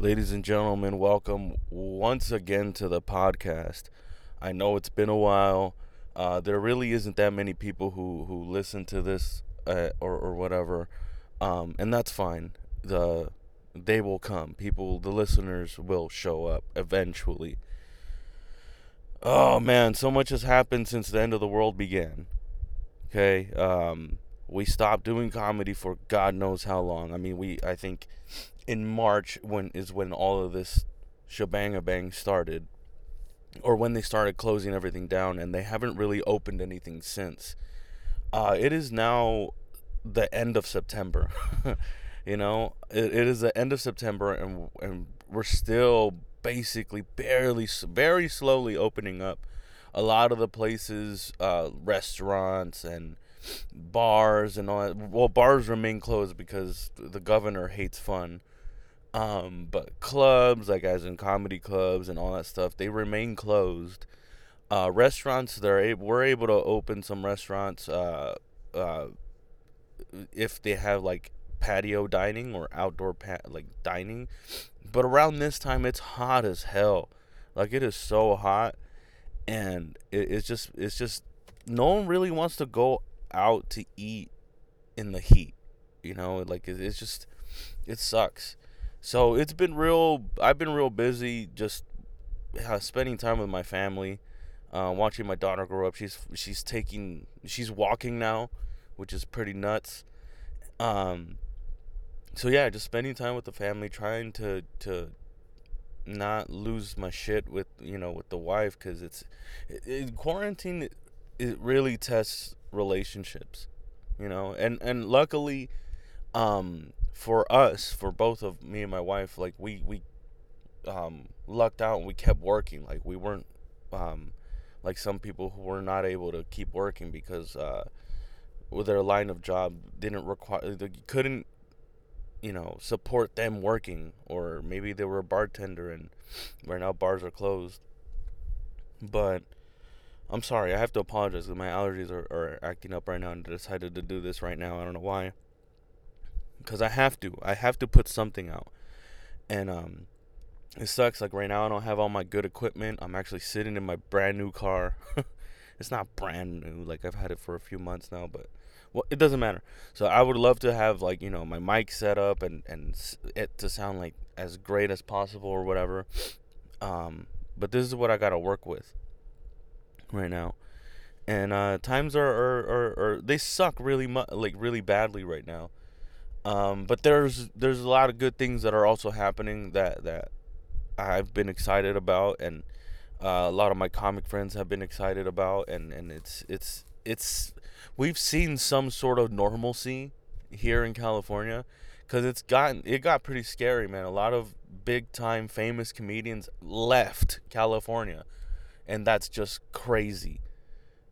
Ladies and gentlemen, welcome once again to the podcast. I know it's been a while. Uh, there really isn't that many people who, who listen to this uh, or, or whatever, um, and that's fine. The they will come. People, the listeners will show up eventually. Oh man, so much has happened since the end of the world began. Okay, um, we stopped doing comedy for God knows how long. I mean, we I think in March when is when all of this shebang bang started, or when they started closing everything down, and they haven't really opened anything since. Uh, it is now the end of September. you know, it, it is the end of September, and and we're still basically barely, very slowly opening up. A lot of the places, uh, restaurants and bars and all that. Well, bars remain closed because the governor hates fun. Um, but clubs, like as in comedy clubs and all that stuff, they remain closed. Uh, restaurants, they're able, we're able to open some restaurants uh, uh, if they have like patio dining or outdoor pat like dining. But around this time, it's hot as hell. Like it is so hot, and it, it's just it's just no one really wants to go out to eat in the heat. You know, like it, it's just it sucks. So it's been real. I've been real busy, just uh, spending time with my family, uh, watching my daughter grow up. She's she's taking she's walking now, which is pretty nuts. Um, so yeah, just spending time with the family, trying to to not lose my shit with you know with the wife because it's it, it, quarantine. It, it really tests relationships, you know, and and luckily, um, for us, for both of me and my wife, like we we um, lucked out and we kept working. Like we weren't um, like some people who were not able to keep working because uh, with their line of job didn't require they couldn't you know support them working. Or maybe they were a bartender and right now bars are closed. But i'm sorry i have to apologize because my allergies are, are acting up right now and I decided to do this right now i don't know why because I have to. I have to put something out, and um, it sucks. Like right now, I don't have all my good equipment. I'm actually sitting in my brand new car. it's not brand new. Like I've had it for a few months now, but well, it doesn't matter. So I would love to have like you know my mic set up and and it to sound like as great as possible or whatever. Um, but this is what I gotta work with right now, and uh, times are are, are, are they suck really much like really badly right now. Um, but there's there's a lot of good things that are also happening that that I've been excited about, and uh, a lot of my comic friends have been excited about, and and it's it's it's we've seen some sort of normalcy here in California because it's gotten it got pretty scary, man. A lot of big time famous comedians left California, and that's just crazy.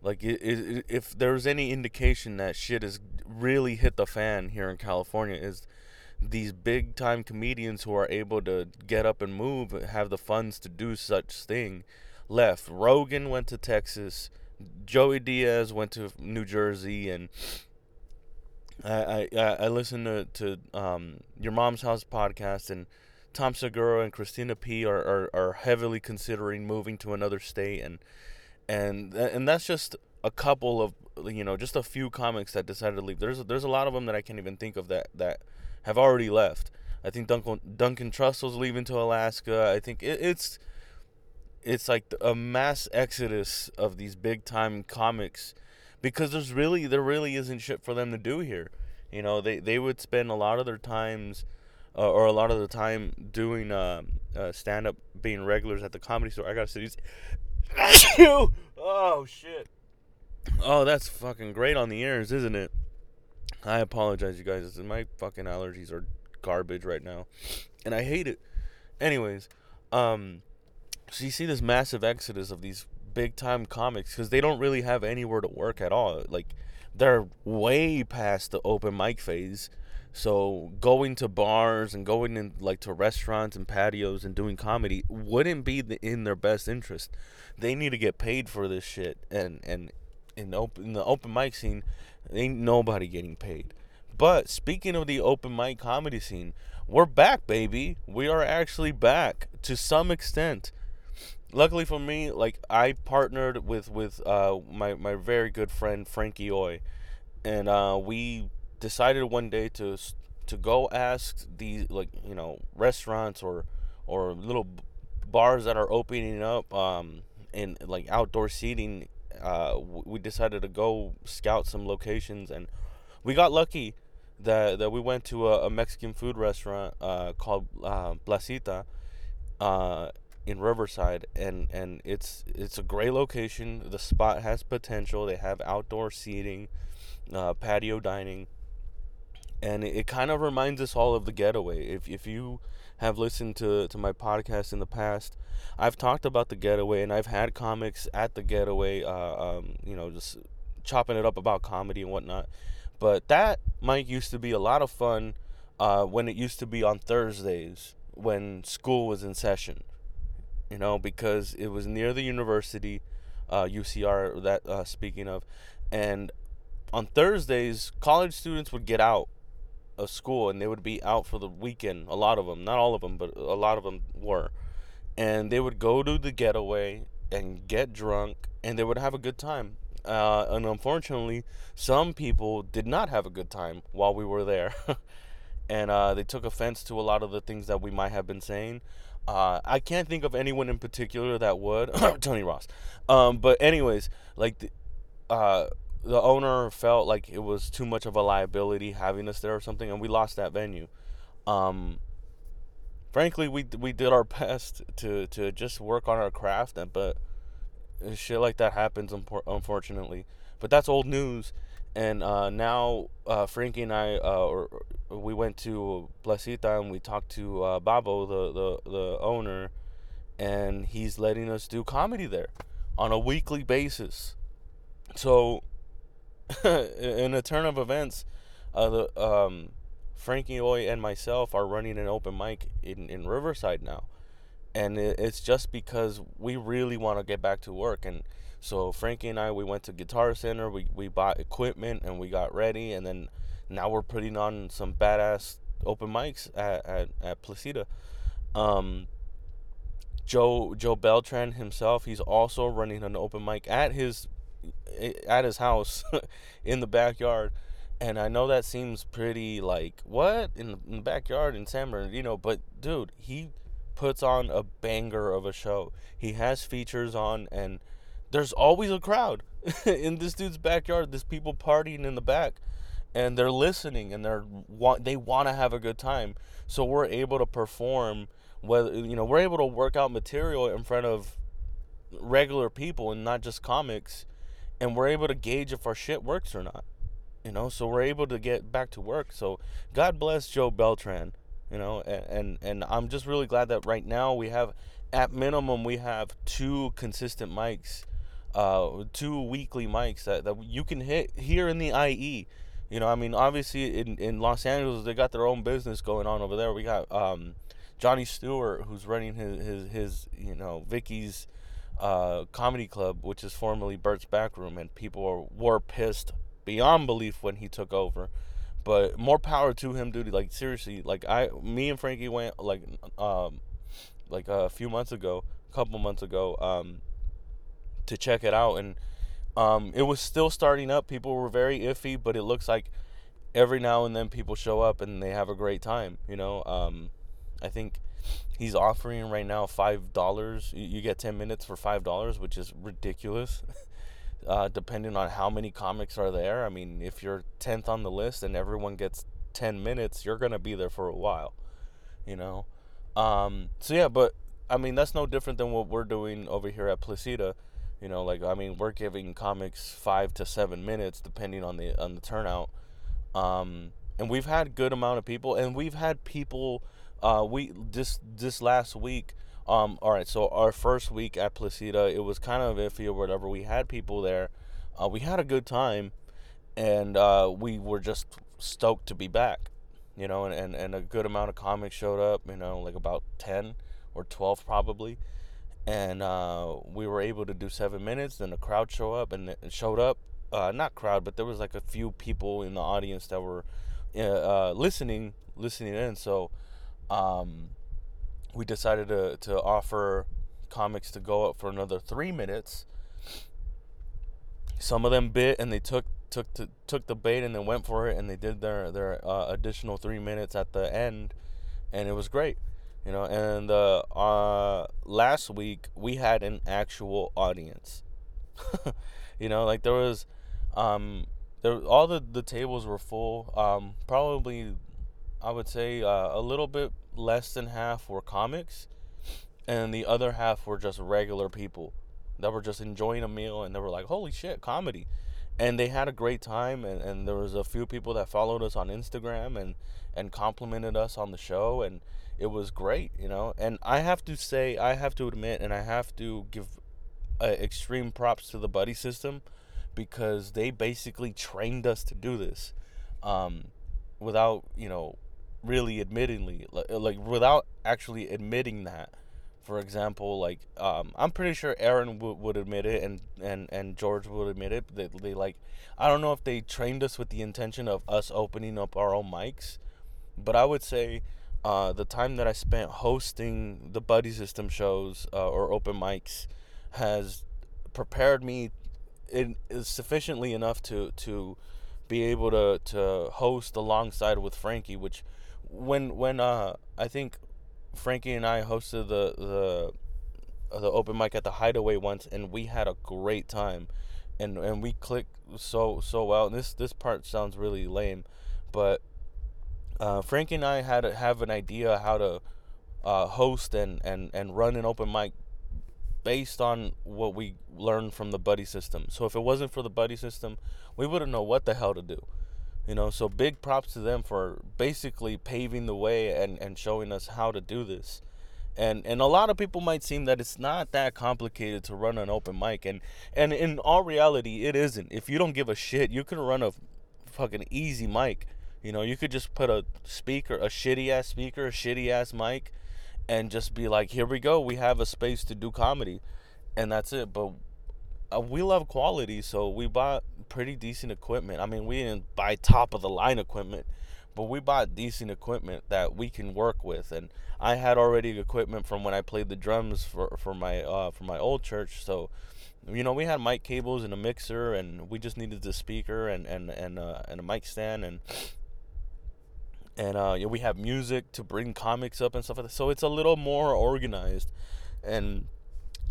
Like, it, it, if there's any indication that shit has really hit the fan here in California, is these big time comedians who are able to get up and move, have the funds to do such thing, left. Rogan went to Texas. Joey Diaz went to New Jersey, and I I, I listened to to um, your mom's house podcast, and Tom Segura and Christina P are, are, are heavily considering moving to another state, and and and that's just a couple of you know just a few comics that decided to leave. There's there's a lot of them that I can't even think of that that have already left. I think Duncan Duncan Trussell's leaving to Alaska. I think it, it's it's like a mass exodus of these big time comics because there's really there really isn't shit for them to do here. You know, they they would spend a lot of their times uh, or a lot of the time doing uh, uh, stand up, being regulars at the comedy store. I gotta say, these oh shit. Oh, that's fucking great on the ears, isn't it? I apologize, you guys. My fucking allergies are garbage right now, and I hate it. Anyways, um, so you see this massive exodus of these big time comics because they don't really have anywhere to work at all. Like they're way past the open mic phase. So going to bars and going in like to restaurants and patios and doing comedy wouldn't be the, in their best interest. They need to get paid for this shit, and and in open in the open mic scene, ain't nobody getting paid. But speaking of the open mic comedy scene, we're back, baby. We are actually back to some extent. Luckily for me, like I partnered with with uh, my my very good friend Frankie Oy, and uh, we decided one day to to go ask these like you know restaurants or or little bars that are opening up um, in like outdoor seating. Uh, we decided to go scout some locations, and we got lucky that that we went to a, a Mexican food restaurant uh, called uh, Placita uh, in Riverside, and and it's it's a great location. The spot has potential. They have outdoor seating, uh, patio dining, and it, kind of reminds us all of the Getaway. If if you have listened to to my podcast in the past, I've talked about the Getaway, and I've had comics at the Getaway. Uh, um, you know, just chopping it up about comedy and whatnot. But that mic used to be a lot of fun uh, when it used to be on Thursdays when school was in session. You know, because it was near the university, uh, UCR. That uh, speaking of, and on Thursdays, college students would get out of school and they would be out for the weekend. A lot of them, not all of them, but a lot of them were, and they would go to the getaway and get drunk, and they would have a good time. Uh, and unfortunately, some people did not have a good time while we were there. and uh, they took offense to a lot of the things that we might have been saying. Uh, I can't think of anyone in particular that would. Tony Ross. Um, but, anyways, like, the, uh, the owner felt like it was too much of a liability having us there or something, and we lost that venue. Um, frankly, we we did our best to, to just work on our craft, but shit like that happens unfortunately but that's old news and uh, now uh, Frankie and I uh, or, we went to Placita and we talked to uh, Babo the, the the owner and he's letting us do comedy there on a weekly basis so in a turn of events uh, the um, Frankie Oy and myself are running an open mic in, in Riverside now. And it's just because we really want to get back to work. And so frankie and i we went to guitar center we, we bought equipment and we got ready. And then now we're putting on some badass open mics at, at, at placida. Um, joe joe beltran himself he's also running an open mic at his at his house in the backyard and I know that seems pretty like what in the, in the backyard in San Bernardino, but dude, he puts on a banger of a show. He has features on, and there's always a crowd in this dude's backyard. There's people partying in the back, and they're listening, and they're want they want to have a good time. So we're able to perform. Whether you know, we're able to work out material in front of regular people and not just comics, and we're able to gauge if our shit works or not. You know, so we're able to get back to work. So God bless Joe Beltran you know and, and and i'm just really glad that right now we have at minimum we have two consistent mics uh two weekly mics that, that you can hit here in the ie you know i mean obviously in in los angeles they got their own business going on over there we got um johnny stewart who's running his his, his you know vicky's uh, comedy club, which is formerly Bert's Backroom, and people were, were pissed beyond belief when he took over. But more power to him, dude. Like seriously, like I, me and Frankie went like, um, like a few months ago, a couple months ago, um, to check it out, and um, it was still starting up. People were very iffy, but it looks like every now and then people show up and they have a great time. You know, um, I think he's offering right now five dollars. You, get ten minutes for five dollars, which is ridiculous. uh, depending on how many comics are there. I mean, if you're 10th on the list and everyone gets 10 minutes, you're to be there for a while, you know? Um, so, yeah, but I mean, that's no different than what we're doing over here at Placida. You know, like, I mean, we're giving comics five to seven minutes depending on the, on the turnout. Um, and we've had good amount of people and we've had people, uh, we, this, this last week, um, all right, so our first week at Placida, it was kind of iffy or whatever. We had people there. Uh, we had a good time, and uh, we were just stoked to be back, you know, and, and, and a good amount of comics showed up, you know, like about 10 or 12 probably. And uh, we were able to do seven minutes. Then the crowd showed up and showed up. Uh, not crowd, but there was like a few people in the audience that were uh, listening listening in. So um, we decided to to offer comics to go up for another three minutes. Some of them bit and they took took to, took the bait and then went for it and they did their their uh, additional three minutes at the end, and it was great, you know. And uh, uh, last week we had an actual audience, you know, like there was, um, there all the the tables were full. Um, probably, I would say uh, a little bit less than half were comics, and the other half were just regular people that were just enjoying a meal and they were like, "Holy shit, comedy!" And they had a great time, and, and there was a few people that followed us on Instagram and and complimented us on the show, and it was great, you know. And I have to say, I have to admit, and I have to give uh, extreme props to the buddy system because they basically trained us to do this um, without, you know, really admittingly, like, like without actually admitting that for example, like um, I'm pretty sure Aaron w- would admit it, and, and, and George would admit it. They, they like, I don't know if they trained us with the intention of us opening up our own mics, but I would say uh, the time that I spent hosting the buddy system shows uh, or open mics has prepared me in, sufficiently enough to to be able to to host alongside with Frankie, which when when uh I think Frankie and I hosted the the the open mic at the Hideaway once, and we had a great time, and and we clicked so so well. And this this part sounds really lame, but uh, Frankie and I had have an idea how to uh, host and and and run an open mic based on what we learned from the buddy system. So if it wasn't for the buddy system, we wouldn't know what the hell to do. You know, so big props to them for basically paving the way and, and showing us how to do this. And and a lot of people might seem that it's not that complicated to run an open mic and and in all reality it isn't. If you don't give a shit, you can run a fucking easy mic. You know, you could just put a speaker, a shitty ass speaker, a shitty ass mic and just be like, "Here we go. We have a space to do comedy." And that's it. But we love quality, so we bought pretty decent equipment. I mean, we didn't buy top of the line equipment, but we bought decent equipment that we can work with. And I had already equipment from when I played the drums for for my uh, for my old church, so you know we had mic cables and a mixer, and we just needed the speaker and and and uh, and a mic stand and. And uh, know, we have music to bring comics up and stuff like that. So it's a little more organized, and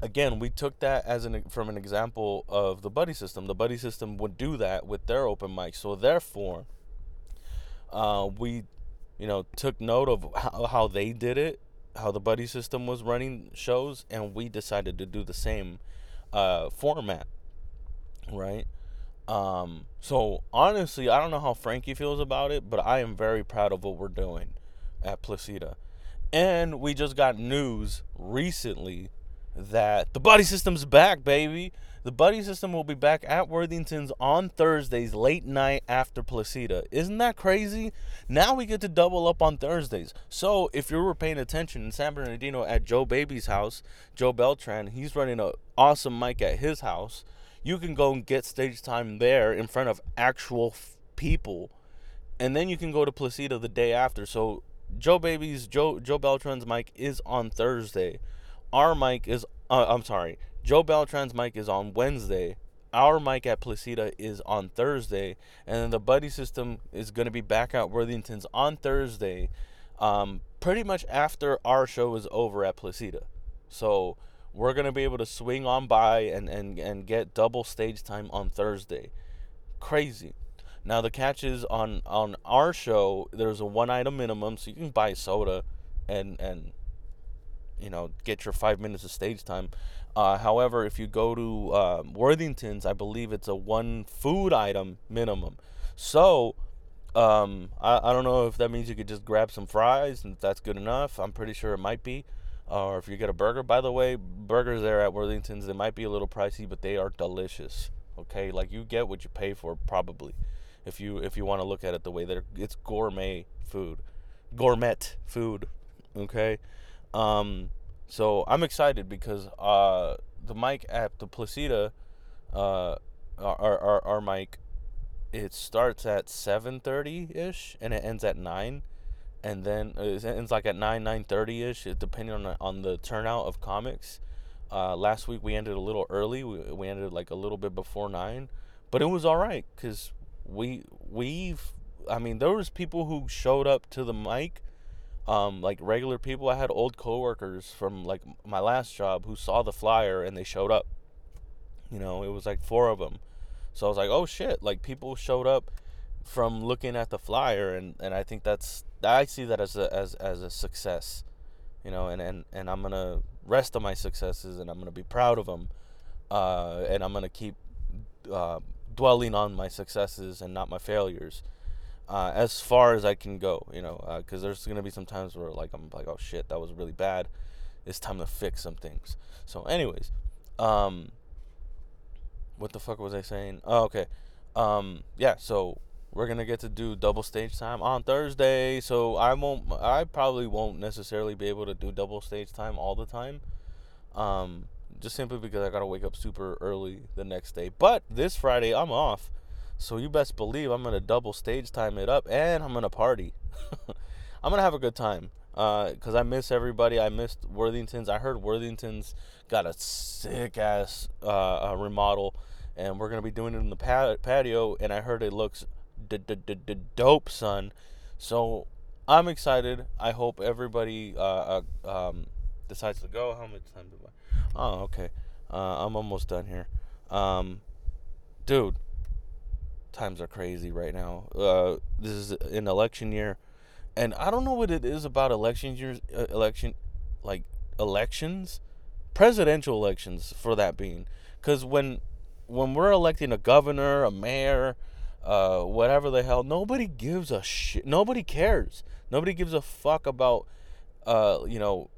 again, we took that as an from an example of the buddy system. The buddy system would do that with their open mic. So therefore, uh, we, you know, took note of how, how they did it, how the buddy system was running shows, and we decided to do the same uh, format, right? Um, so honestly, I don't know how Frankie feels about it, but I am very proud of what we're doing at Placida. And we just got news recently that the buddy system's back, baby. The buddy system will be back at Worthington's on Thursdays, late night after Placida. Isn't that crazy? Now we get to double up on Thursdays. So if you were paying attention in San Bernardino at Joe Baby's house, Joe Beltran, he's running an awesome mic at his house. You can go and get stage time there in front of actual f- people, and then you can go to Placida the day after. So Joe Baby's Joe Joe Beltran's mic is on Thursday our mic is uh, I'm sorry, Joe Beltran's mic is on Wednesday. Our mic at Placida is on Thursday, and then the buddy system is going to be back at Worthington's on Thursday, um, pretty much after our show is over at Placida. So we're going to be able to swing on by and, and, and get double stage time on Thursday. Crazy. Now the catch is on on our show. There's a one item minimum, so you can buy soda, and and you know get your five minutes of stage time. Uh, however, if you go to uh, Worthington's, I believe it's a one food item minimum. So um, I, I don't know if that means you could just grab some fries and that's good enough. I'm pretty sure it might be. Or if you get a burger, by the way, burgers there at Worthington's they might be a little pricey, but they are delicious. Okay, like you get what you pay for probably. If you if you want to look at it the way that it's gourmet food, gourmet food. Okay, um, so I'm excited because uh, the mic at the Placida, uh, our, our, our mic, it starts at 7:30 ish and it ends at 9 and then uh, it ends like at 9 9:30 ish depending on the, on the turnout of comics. Uh, last week we ended a little early we, we ended like a little bit before 9 but it was all right cuz we we've I mean there was people who showed up to the mic um, like regular people I had old coworkers from like my last job who saw the flyer and they showed up you know it was like four of them so I was like, oh shit, like people showed up from looking at the flyer and, and I think that's I see that as a as, as a success. You know, and, and, and I'm gonna rest on my successes and I'm gonna be proud of them. Uh, and I'm gonna keep uh, dwelling on my successes and not my failures. Uh, as far as I can go, you know, because uh, there's gonna be some times where like I'm like, oh shit, that was really bad. It's time to fix some things. So, anyways, um, what the fuck was I saying? Oh, okay. Um, yeah, so we're gonna get to do double stage time on Thursday. So I won't. I probably won't necessarily be able to do double stage time all the time. Um, just simply because I gotta wake up super early the next day. But this Friday I'm off, so you best believe I'm gonna double stage time it up, and I'm gonna party. I'm gonna have a good time. Uh, cause I miss everybody. I missed Worthington's. I heard Worthington's got a sick ass uh, uh remodel and we're gonna be doing it in the patio. And I heard it looks dope, son. So I'm excited. I hope everybody uh, uh, um, decides to go. How much time do I? Oh, okay. Uh, I'm almost done here. Um, dude, times are crazy right now. Uh, this is an election year, and I don't know what it is about election years, uh, election, like elections, presidential elections for that being, because when when we're electing a governor, a mayor, uh, whatever the hell, nobody gives a shit. Nobody cares. Nobody gives a fuck about, uh, you know,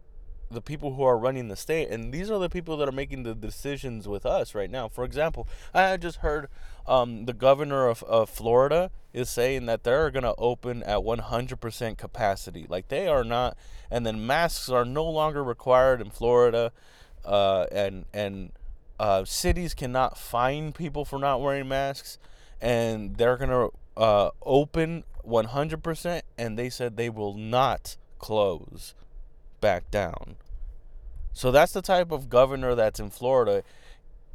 the people who are running the state, and these are the people that are making the decisions with us right now. For example, I just heard um, the governor of, of Florida is saying that they're going to open at 100% capacity. Like they are not, and then masks are no longer required in Florida, uh, and and uh, cities cannot fine people for not wearing masks, and they're gonna uh, open 100%, and they said they will not close back down. So that's the type of governor that's in Florida,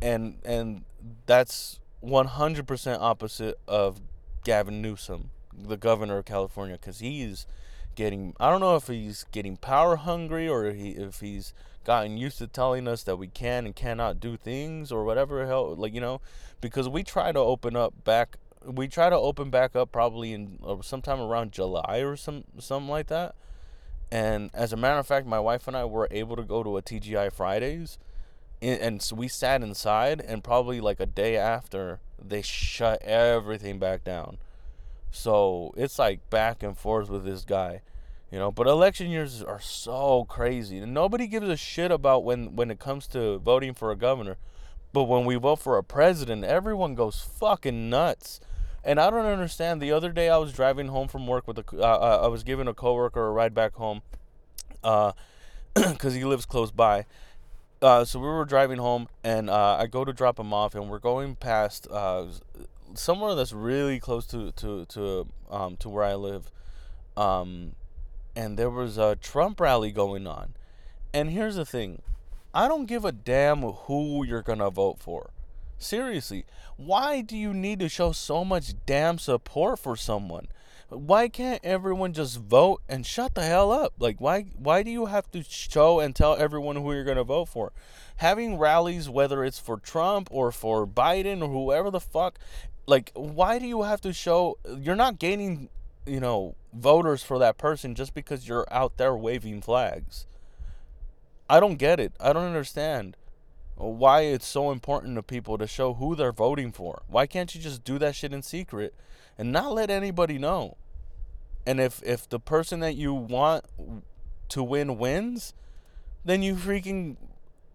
and and that's 100% opposite of Gavin Newsom, the governor of California, because he's getting I don't know if he's getting power hungry or he if he's gotten used to telling us that we can and cannot do things or whatever hell like you know because we try to open up back we try to open back up probably in uh, sometime around July or some something like that and as a matter of fact my wife and I were able to go to a TGI Fridays and, so we sat inside and probably like a day after they shut everything back down so it's like back and forth with this guy, you know. But election years are so crazy, and nobody gives a shit about when when it comes to voting for a governor. But when we vote for a president, everyone goes fucking nuts. And I don't understand. The other day, I was driving home from work with a, uh, uh I was giving a coworker a ride back home, uh, because he lives close by. Uh, so we were driving home, and uh, I go to drop him off, and we're going past uh, somewhere that's really close to to to um to where I live, um, and there was a Trump rally going on, and here's the thing, I don't give a damn who you're gonna vote for. Seriously, why do you need to show so much damn support for someone? Why can't everyone just vote and shut the hell up? Like why why do you have to show and tell everyone who you're going to vote for? Having rallies whether it's for Trump or for Biden or whoever the fuck like why do you have to show you're not gaining you know voters for that person just because you're out there waving flags i don't get it i don't understand why it's so important to people to show who they're voting for why can't you just do that shit in secret and not let anybody know and if if the person that you want to win wins then you freaking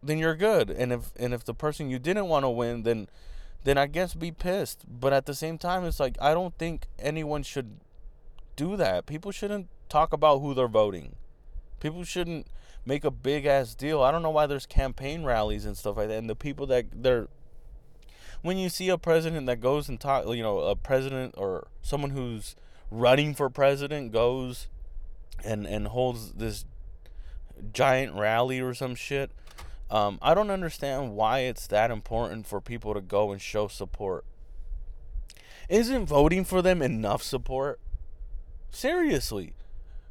then you're good and if and if the person you didn't want to win then then I guess be pissed. But at the same time, it's like I don't think anyone should do that. People shouldn't talk about who they're voting. People shouldn't make a big ass deal. I don't know why there's campaign rallies and stuff like that. And the people that they're when you see a president that goes and talk, you know, a president or someone who's running for president goes and and holds this giant rally or some shit. Um, I don't understand why it's that important for people to go and show support. Isn't voting for them enough support? Seriously.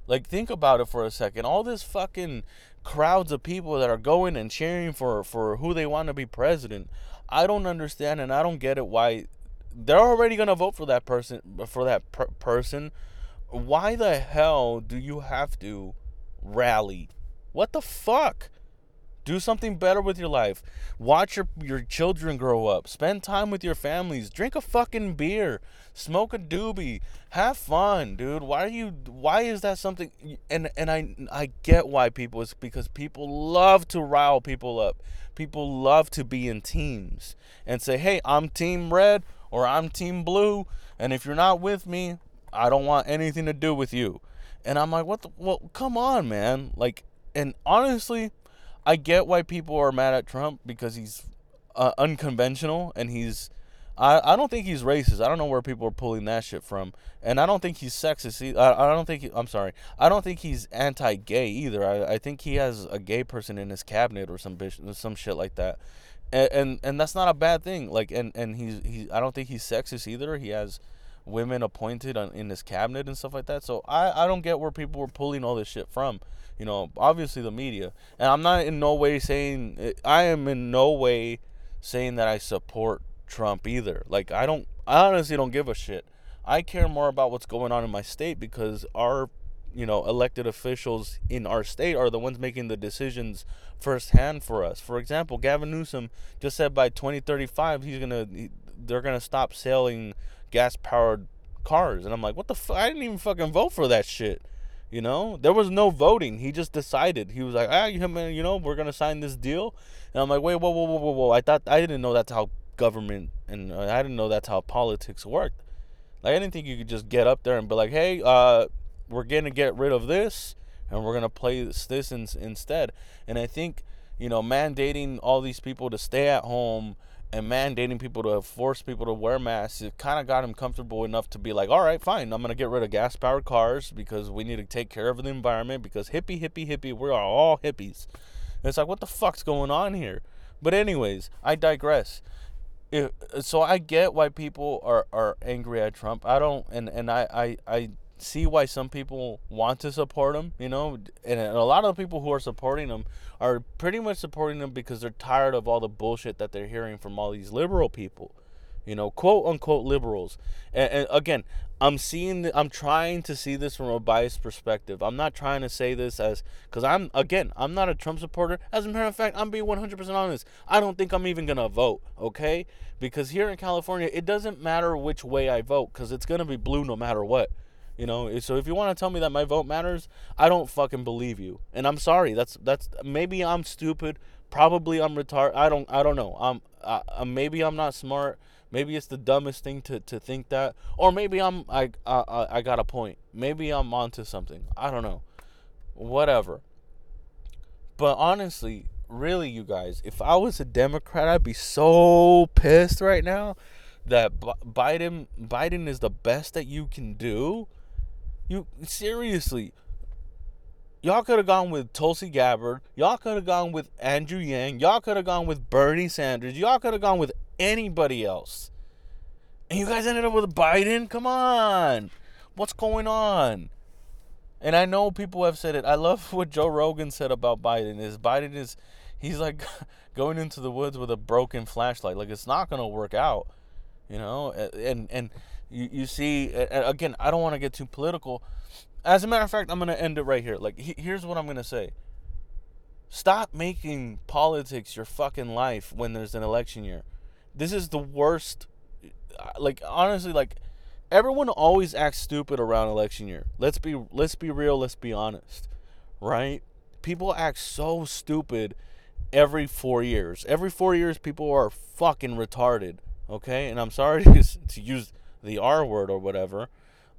Like think about it for a second. All this fucking crowds of people that are going and cheering for for who they want to be president. I don't understand and I don't get it why they're already to vote for that person for that per- person. Why the hell do you have to rally? What the fuck? Do something better with your life. Watch your your children grow up. Spend time with your families. Drink a fucking beer. Smoke a doobie. Have fun, dude. Why are you why is that something and and I I get why people is because people love to rile people up. People love to be in teams and say, "Hey, I'm team red or I'm team blue, and if you're not with me, I don't want anything to do with you." And I'm like, "What the well, come on, man." Like and honestly, I get why people are mad at Trump because he's uh, unconventional and he's. I, I don't think he's racist. I don't know where people are pulling that shit from, and I don't think he's sexist. I, I don't think he, I'm sorry. I don't think he's anti-gay either. I, I think he has a gay person in his cabinet or some bitch, some shit like that, and, and and that's not a bad thing. Like and and he's he. I don't think he's sexist either. He has women appointed on, in his cabinet and stuff like that. So I I don't get where people were pulling all this shit from you know obviously the media. And i'm not in no way saying i am in no way saying that i support trump either. Like i don't i honestly don't give a shit. I care more about what's going on in my state because our you know elected officials in our state are the ones making the decisions firsthand for us. For example gavin newsom just said by 2035 he's gonna they're gonna stop selling gas powered cars and i'm like what the fuck i didn't even fucking vote for that shit you know, there was no voting. He just decided. He was like, ah, you know, we're gonna sign this deal. And I'm like, wait, whoa, whoa, whoa, whoa, whoa. I thought I didn't know that's how government and uh, I didn't know that's how politics worked. Like I didn't think you could just get up there and be like, hey, uh, we're gonna get rid of this and we're gonna play this, this in, instead. And I think you know, mandating all these people to stay at home and mandating people to force people to wear masks, it kind of got him comfortable enough to be like, all right, fine, I'm going to get rid of gas powered cars because we need to take care of the environment because hippie, hippie, hippie, we are all hippies. And it's like, what the fuck's going on here? But, anyways, I digress. If, so I get why people are, are angry at Trump. I don't, and, and I, I, I see why some people want to support him, you know, and a lot of the people who are supporting him are pretty much supporting him because they're tired of all the bullshit that they're hearing from all these liberal people, you know, quote unquote liberals. And, and again, I'm seeing, the, I'm trying to see this from a biased perspective. I'm not trying to say this as, because I'm, again, I'm not a Trump supporter. As a matter of fact, I'm being 100% honest. I don't think I'm even going to vote, okay? Because here in California, it doesn't matter which way I vote because it's going to be blue no matter what. You know, so if you want to tell me that my vote matters, I don't fucking believe you. And I'm sorry. That's that's maybe I'm stupid. Probably I'm retarded. I don't I don't know. I'm maybe I'm not smart. Maybe it's the dumbest thing to, to think that, or maybe I'm I, I I got a point. Maybe I'm onto something. I don't know. Whatever. But honestly, really, you guys, if I was a Democrat, I'd be so pissed right now that Biden Biden is the best that you can do you seriously, y'all could have gone with Tulsi Gabbard. Y'all could have gone with Andrew Yang. Y'all could have gone with Bernie Sanders. Y'all could have gone with anybody else. And you guys ended up with Biden? Come on. What's going on? And I know people have said it. I love what Joe Rogan said about Biden is Biden is he's like going into the woods with a broken flashlight. Like it's not going to work out. You know? And and you, you see, again, I don't want to get too political. As a matter of fact, I'm going to end it right here. Like, he, here's what I'm going to say Stop making politics your fucking life when there's an election year. This is the worst. Uh, like, honestly, like, everyone always acts stupid around election year. Let's be let's be real, let's be honest. Right? People act so stupid every 4 years. Every 4 years people are fucking retarded, okay? And I'm sorry to use the R word or whatever.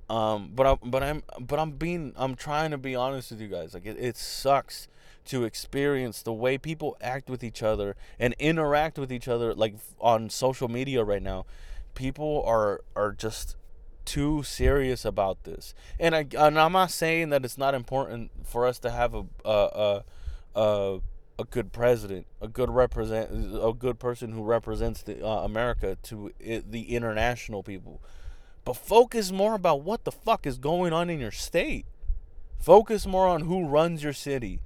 Um, but I, but I'm but I'm being I'm trying to be honest with you guys. Like it, it sucks to experience the way people act with each other and interact with each other like on social media right now. People are are just too serious about this. And I and I'm not saying that it's not important for us to have a a a, a, a good president, a good represent a good person who represents the uh, America to it, the international people. But focus more about what the fuck is going on in your state. Focus more on who runs your city.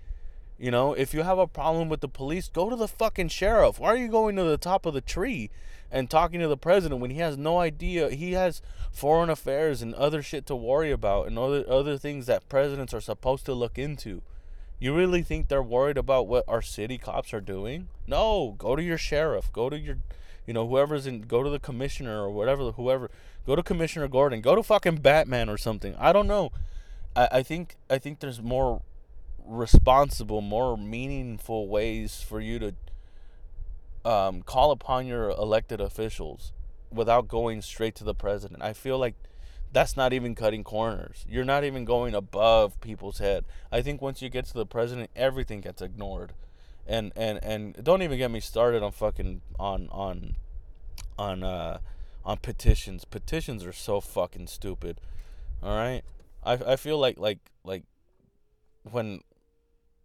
You know, if you have a problem with the police, go to the fucking sheriff. Why are you going to the top of the tree and talking to the president when he has no idea? He has foreign affairs and other shit to worry about and other other things that presidents are supposed to look into. You really think they're worried about what our city cops are doing? No, go to your sheriff. Go to your you know, whoever's in go to the commissioner or whatever whoever Go to Commissioner Gordon. Go to fucking Batman or something. I don't know. I, I think I think there's more responsible, more meaningful ways for you to um, call upon your elected officials without going straight to the president. I feel like that's not even cutting corners. You're not even going above people's head. I think once you get to the president, everything gets ignored. And and and don't even get me started on fucking on on on uh on petitions. Petitions are so fucking stupid. All right? I I feel like like like when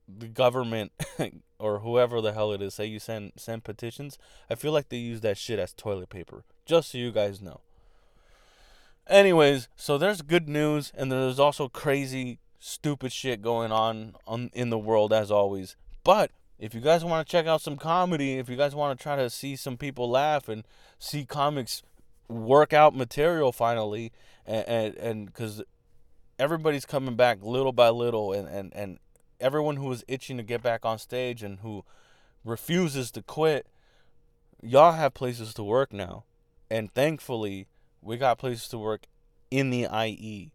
the government or whoever the hell it is say you send send petitions, I feel like they use that shit as toilet paper. Just so you guys know. Anyways, so there's good news and there's also crazy stupid shit going on on in the world as always. But if you guys want to check out some comedy, if you guys want to try to see some people laugh and see comics work out material finally, and and because everybody's coming back little by little, and and and everyone who is itching to get back on stage and who refuses to quit, y'all have places to work now, and thankfully we got places to work in the IE.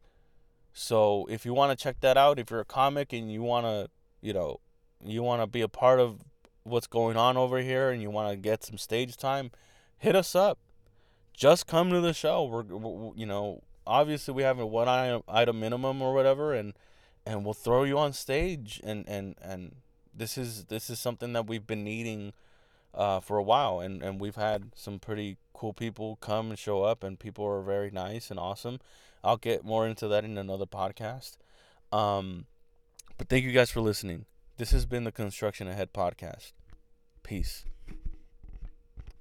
So if you want to check that out, if you're a comic and you want to, you know, you want to be a part of what's going on over here and you want to get some stage time, hit us up just come to the show. We're, we're you know, obviously we have a one item minimum or whatever, and and we'll throw you on stage, and and and this is this is something that we've been needing uh, for a while, and and we've had some pretty cool people come and show up, and people are very nice and awesome. I'll get more into that in another podcast. Um, but thank you guys for listening. This has been the Construction Ahead podcast. Peace.